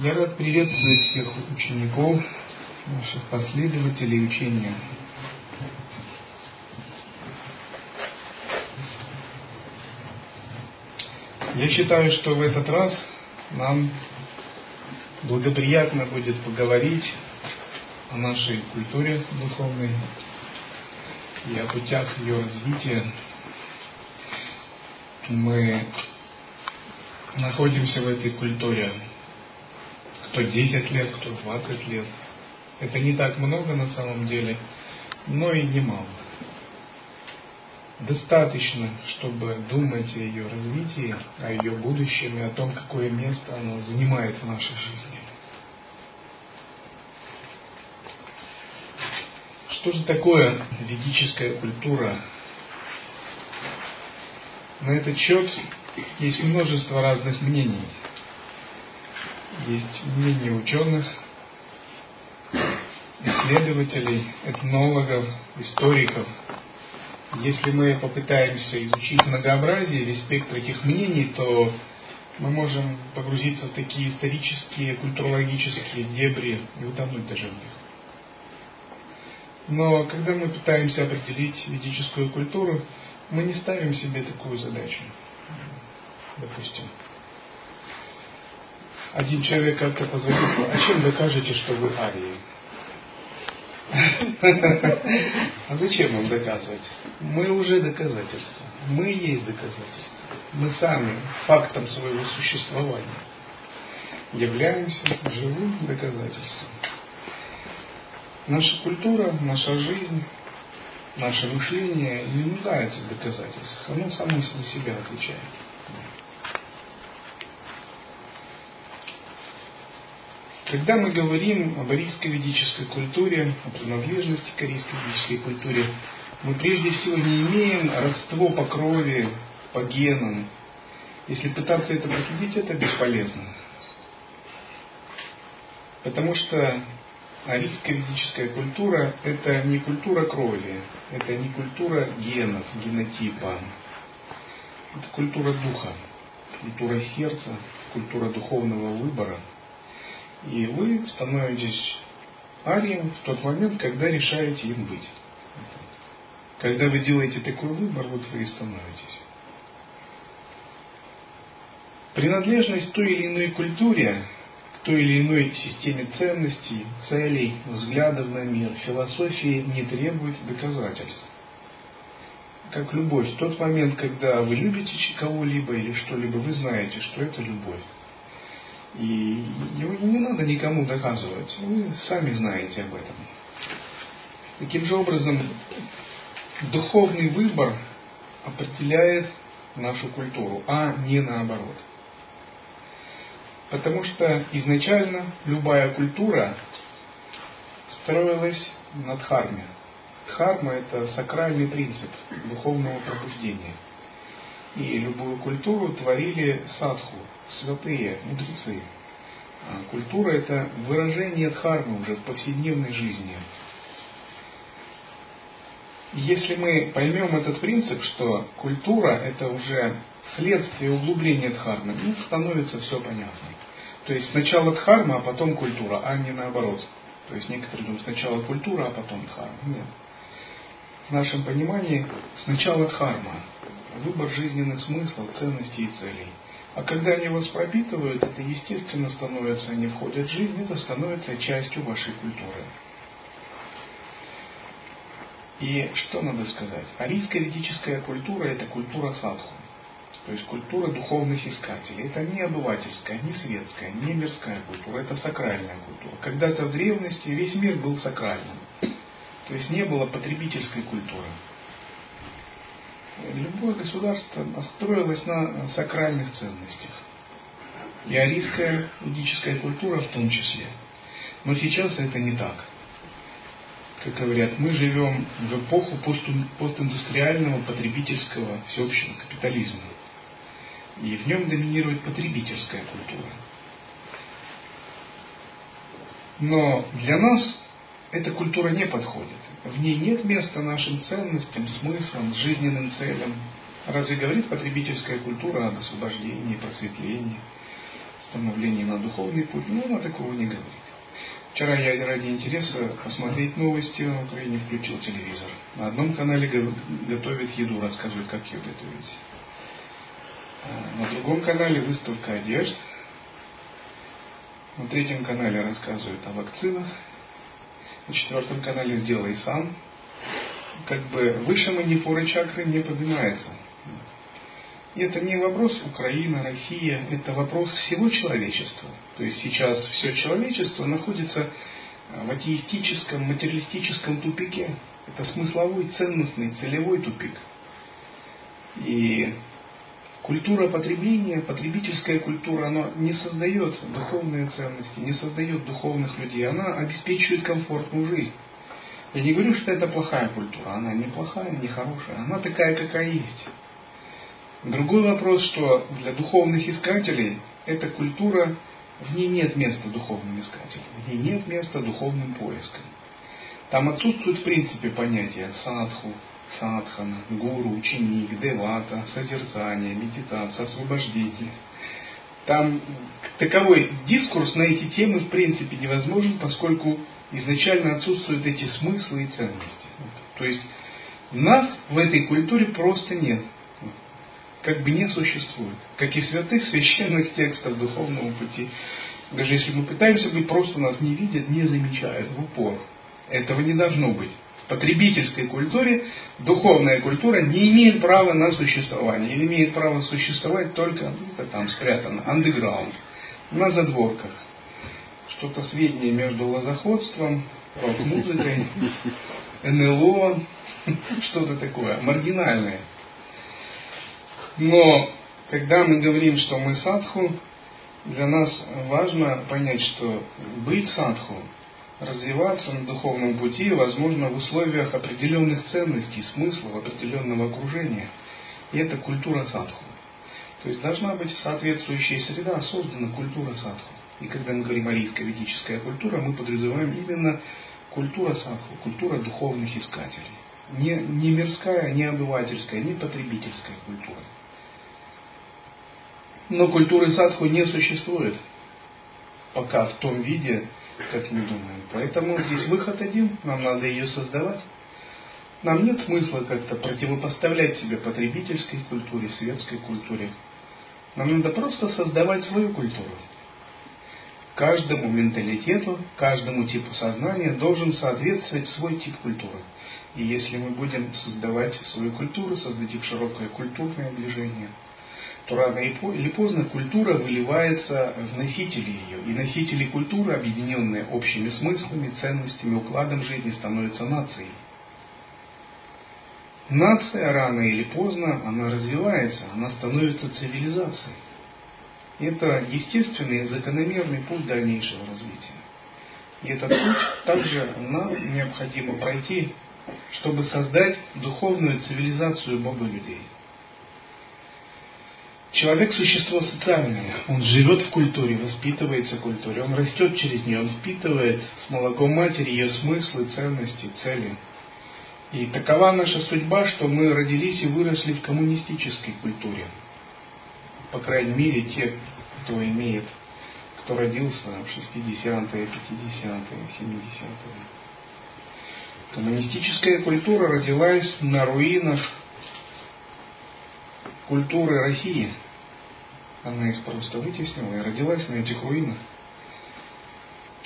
Я рад приветствовать всех учеников, наших последователей учения. Я считаю, что в этот раз нам благоприятно будет поговорить о нашей культуре духовной и о путях ее развития. Мы находимся в этой культуре кто 10 лет, кто 20 лет. Это не так много на самом деле, но и немало. Достаточно, чтобы думать о ее развитии, о ее будущем и о том, какое место она занимает в нашей жизни. Что же такое ведическая культура? На этот счет есть множество разных мнений есть мнение ученых, исследователей, этнологов, историков. Если мы попытаемся изучить многообразие, весь спектр этих мнений, то мы можем погрузиться в такие исторические, культурологические дебри и утонуть даже в них. Но когда мы пытаемся определить ведическую культуру, мы не ставим себе такую задачу. Допустим, один человек как-то позвонил, а чем докажете, что вы арии? А зачем вам доказывать? Мы уже доказательства. Мы есть доказательства. Мы сами фактом своего существования являемся живым доказательством. Наша культура, наша жизнь, наше мышление не нуждается в доказательствах. Оно само за себя отвечает. Когда мы говорим об арийской ведической культуре, о принадлежности к арийской ведической культуре, мы прежде всего не имеем родство по крови, по генам. Если пытаться это проследить, это бесполезно. Потому что арийская ведическая культура – это не культура крови, это не культура генов, генотипа. Это культура духа, культура сердца, культура духовного выбора – и вы становитесь арием в тот момент, когда решаете им быть. Когда вы делаете такой выбор, вот вы и становитесь. Принадлежность той или иной культуре, к той или иной системе ценностей, целей, взглядов на мир, философии не требует доказательств. Как любовь. В тот момент, когда вы любите кого-либо или что-либо, вы знаете, что это любовь. И его не надо никому доказывать. Вы сами знаете об этом. Таким же образом, духовный выбор определяет нашу культуру, а не наоборот. Потому что изначально любая культура строилась на дхарме. Дхарма – это сакральный принцип духовного пробуждения. И любую культуру творили садху, святые, мудрецы. А культура – это выражение дхармы уже в повседневной жизни. Если мы поймем этот принцип, что культура – это уже следствие углубления дхармы, ну, становится все понятно. То есть сначала дхарма, а потом культура, а не наоборот. То есть некоторые думают, сначала культура, а потом дхарма. Нет. В нашем понимании сначала дхарма, выбор жизненных смыслов, ценностей и целей – а когда они вас пропитывают, это естественно становится, они входят в жизнь, это становится частью вашей культуры. И что надо сказать? Арийская ведическая культура – это культура садху. То есть культура духовных искателей. Это не обывательская, не светская, не мирская культура, это сакральная культура. Когда-то в древности весь мир был сакральным. То есть не было потребительской культуры любое государство строилось на сакральных ценностях. И арийская ведическая культура в том числе. Но сейчас это не так. Как говорят, мы живем в эпоху постиндустриального потребительского всеобщего капитализма. И в нем доминирует потребительская культура. Но для нас эта культура не подходит. В ней нет места нашим ценностям, смыслам, жизненным целям. Разве говорит потребительская культура об освобождении, просветлении? становлении на духовный путь, но она такого не говорит. Вчера я ради интереса посмотреть новости на Украине включил телевизор. На одном канале готовят еду, рассказывают, как ее готовить. А на другом канале выставка одежд. На третьем канале рассказывают о вакцинах. На четвертом канале «Сделай сам». Как бы выше манипуры чакры не поднимается. И это не вопрос Украина, Россия, это вопрос всего человечества. То есть сейчас все человечество находится в атеистическом, материалистическом тупике. Это смысловой, ценностный, целевой тупик. И культура потребления, потребительская культура, она не создает духовные ценности, не создает духовных людей, она обеспечивает комфортную жизнь. Я не говорю, что это плохая культура, она не плохая, не хорошая, она такая, какая есть. Другой вопрос, что для духовных искателей эта культура, в ней нет места духовным искателям, в ней нет места духовным поискам. Там отсутствует в принципе понятие садху, садхана, гуру, ученик, девата, созерцание, медитация, освобождение. Там таковой дискурс на эти темы в принципе невозможен, поскольку изначально отсутствуют эти смыслы и ценности. То есть нас в этой культуре просто нет. Как бы не существует. Как и святых священных текстов духовного пути. Даже если мы пытаемся быть, просто нас не видят, не замечают в упор. Этого не должно быть потребительской культуре духовная культура не имеет права на существование. Или имеет право существовать только где-то там спрятано, underground, на задворках. Что-то среднее между лозоходством, рок-музыкой, НЛО, что-то такое, маргинальное. Но когда мы говорим, что мы садху, для нас важно понять, что быть садху развиваться на духовном пути возможно в условиях определенных ценностей, смыслов, определенного окружения. И это культура садху. То есть должна быть соответствующая среда, создана культура садху. И когда мы говорим арийская ведическая культура, мы подразумеваем именно культура садху, культура духовных искателей. Не, не мирская, не обывательская, не потребительская культура. Но культуры садху не существует пока в том виде, как мы думаем. Поэтому здесь выход один, нам надо ее создавать. Нам нет смысла как-то противопоставлять себя потребительской культуре, светской культуре. Нам надо просто создавать свою культуру. Каждому менталитету, каждому типу сознания должен соответствовать свой тип культуры. И если мы будем создавать свою культуру, создадим широкое культурное движение – то рано или поздно культура выливается в носители ее. И носители культуры, объединенные общими смыслами, ценностями, укладом жизни, становятся нацией. Нация рано или поздно, она развивается, она становится цивилизацией. Это естественный закономерный путь дальнейшего развития. И этот путь также нам необходимо пройти, чтобы создать духовную цивилизацию Бога людей – Человек – существо социальное. Он живет в культуре, воспитывается в культуре, он растет через нее, он впитывает с молоком матери ее смыслы, ценности, цели. И такова наша судьба, что мы родились и выросли в коммунистической культуре. По крайней мере, те, кто имеет, кто родился в 60-е, 50-е, 70-е. Коммунистическая культура родилась на руинах культуры России. Она их просто вытеснила и родилась на этих руинах.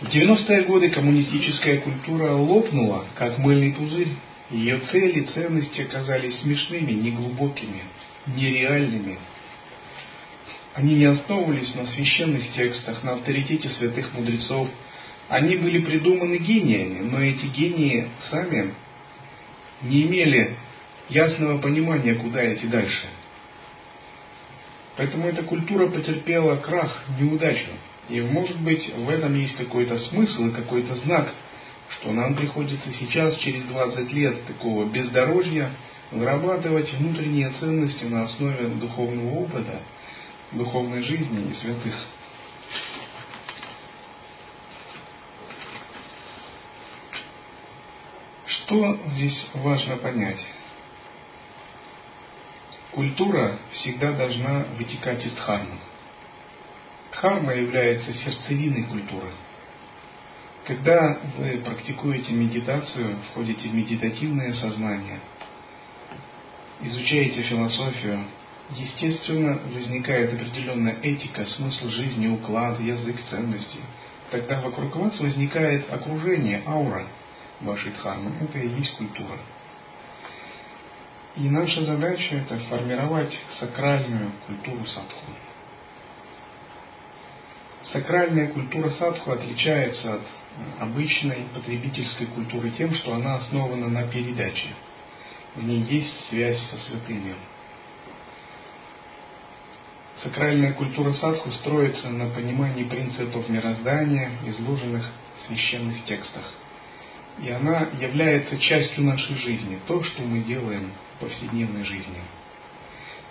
В 90-е годы коммунистическая культура лопнула, как мыльный пузырь. Ее цели, ценности оказались смешными, неглубокими, нереальными. Они не основывались на священных текстах, на авторитете святых мудрецов. Они были придуманы гениями, но эти гении сами не имели ясного понимания, куда идти дальше – Поэтому эта культура потерпела крах, неудачу. И может быть в этом есть какой-то смысл и какой-то знак, что нам приходится сейчас, через 20 лет такого бездорожья, вырабатывать внутренние ценности на основе духовного опыта, духовной жизни и святых. Что здесь важно понять? Культура всегда должна вытекать из дхармы. Дхарма является сердцевиной культуры. Когда вы практикуете медитацию, входите в медитативное сознание, изучаете философию, естественно, возникает определенная этика, смысл жизни, уклад, язык, ценности. Тогда вокруг вас возникает окружение, аура вашей дхармы. Это и есть культура. И наша задача это формировать сакральную культуру садху. Сакральная культура садху отличается от обычной потребительской культуры тем, что она основана на передаче. В ней есть связь со святыми. Сакральная культура садху строится на понимании принципов мироздания, изложенных в священных текстах. И она является частью нашей жизни, то, что мы делаем в повседневной жизни.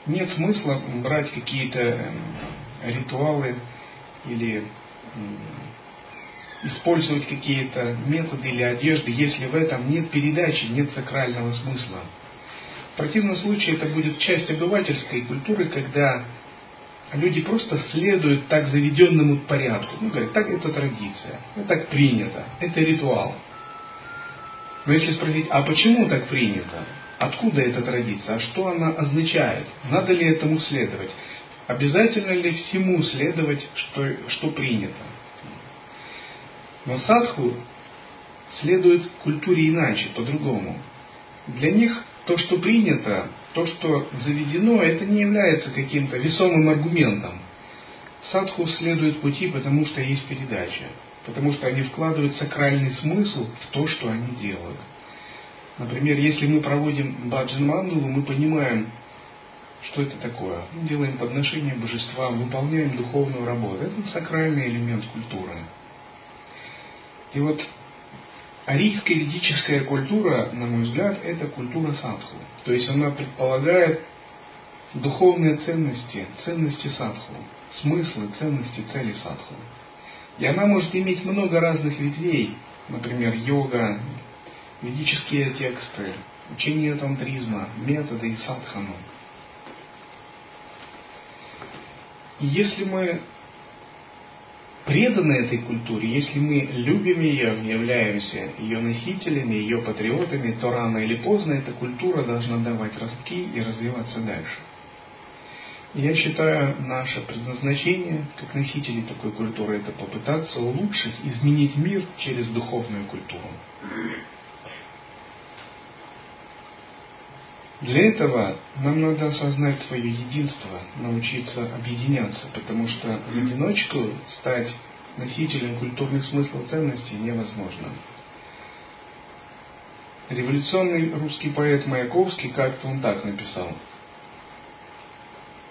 Нет смысла брать какие-то эм, ритуалы или использовать какие-то методы или одежды, если в этом нет передачи, нет сакрального смысла. В противном случае это будет часть обывательской культуры, когда люди просто следуют так заведенному порядку. Ну, говорят, так это традиция, так принято, это ритуал. Но если спросить, а почему так принято? Откуда эта традиция? А что она означает? Надо ли этому следовать? Обязательно ли всему следовать, что, что принято? Но садху следует культуре иначе, по-другому. Для них то, что принято, то, что заведено, это не является каким-то весомым аргументом. Садху следует пути, потому что есть передача, потому что они вкладывают сакральный смысл в то, что они делают. Например, если мы проводим баджан мандалу, мы понимаем, что это такое. Мы делаем подношение божествам, выполняем духовную работу. Это сакральный элемент культуры. И вот арийская ведическая культура, на мой взгляд, это культура садху. То есть она предполагает духовные ценности, ценности садху, смыслы, ценности, цели садху. И она может иметь много разных ветвей, например, йога, ведические тексты, учение тантризма, методы и садхану. И если мы преданы этой культуре, если мы любим ее, являемся ее носителями, ее патриотами, то рано или поздно эта культура должна давать ростки и развиваться дальше. Я считаю, наше предназначение, как носителей такой культуры, это попытаться улучшить, изменить мир через духовную культуру. Для этого нам надо осознать свое единство, научиться объединяться, потому что в одиночку стать носителем культурных смыслов ценностей невозможно. Революционный русский поэт Маяковский как-то он так написал.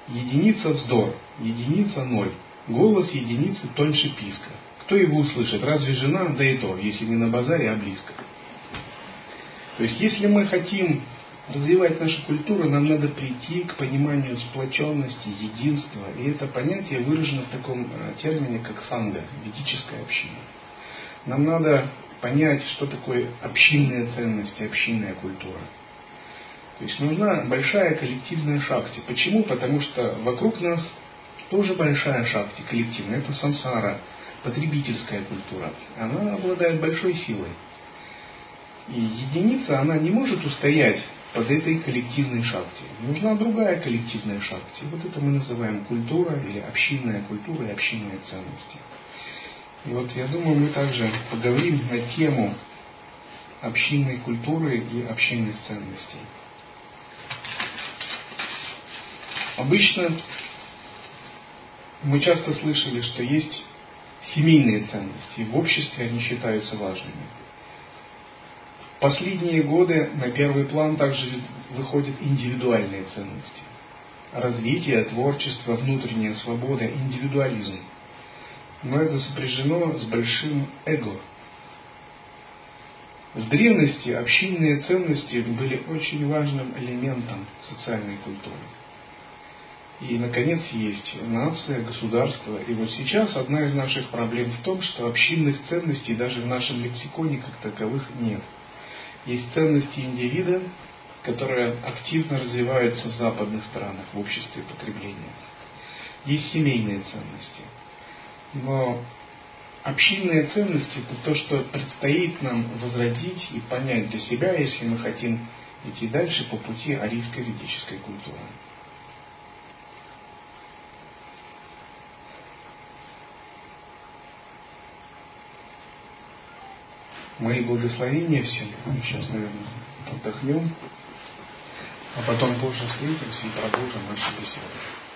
Единица вздор, единица ноль, голос единицы тоньше писка. Кто его услышит? Разве жена? Да и то, если не на базаре, а близко. То есть, если мы хотим развивать нашу культуру, нам надо прийти к пониманию сплоченности, единства. И это понятие выражено в таком э, термине, как санга, ведическая община. Нам надо понять, что такое общинные ценности, общинная культура. То есть нужна большая коллективная шахти. Почему? Потому что вокруг нас тоже большая шахти коллективная. Это сансара, потребительская культура. Она обладает большой силой. И единица, она не может устоять под этой коллективной шахте. Нужна другая коллективная шахте. Вот это мы называем культура или общинная культура и общинные ценности. И вот я думаю, мы также поговорим на тему общинной культуры и общинных ценностей. Обычно мы часто слышали, что есть семейные ценности, и в обществе они считаются важными. Последние годы на первый план также выходят индивидуальные ценности. Развитие, творчество, внутренняя свобода, индивидуализм. Но это сопряжено с большим эго. В древности общинные ценности были очень важным элементом социальной культуры. И, наконец, есть нация, государство. И вот сейчас одна из наших проблем в том, что общинных ценностей даже в нашем лексиконе как таковых нет – есть ценности индивида, которые активно развиваются в западных странах, в обществе потребления. Есть семейные ценности. Но общинные ценности – это то, что предстоит нам возродить и понять для себя, если мы хотим идти дальше по пути арийской ведической культуры. Мои благословения всем. Сейчас, наверное, отдохнем, а потом позже встретимся и продолжим нашу беседу.